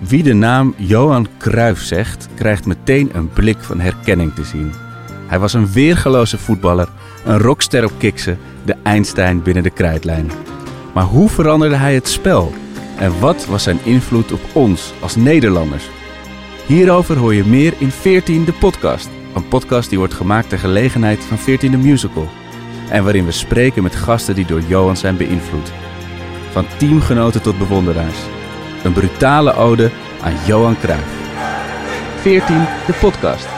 Wie de naam Johan Cruijff zegt, krijgt meteen een blik van herkenning te zien. Hij was een weergeloze voetballer, een rockster op kiksen, de Einstein binnen de krijtlijn. Maar hoe veranderde hij het spel? En wat was zijn invloed op ons als Nederlanders? Hierover hoor je meer in 14 de podcast. Een podcast die wordt gemaakt ter gelegenheid van 14 de musical. En waarin we spreken met gasten die door Johan zijn beïnvloed. Van teamgenoten tot bewonderaars. Een brutale ode aan Johan Cruijff. 14 de podcast.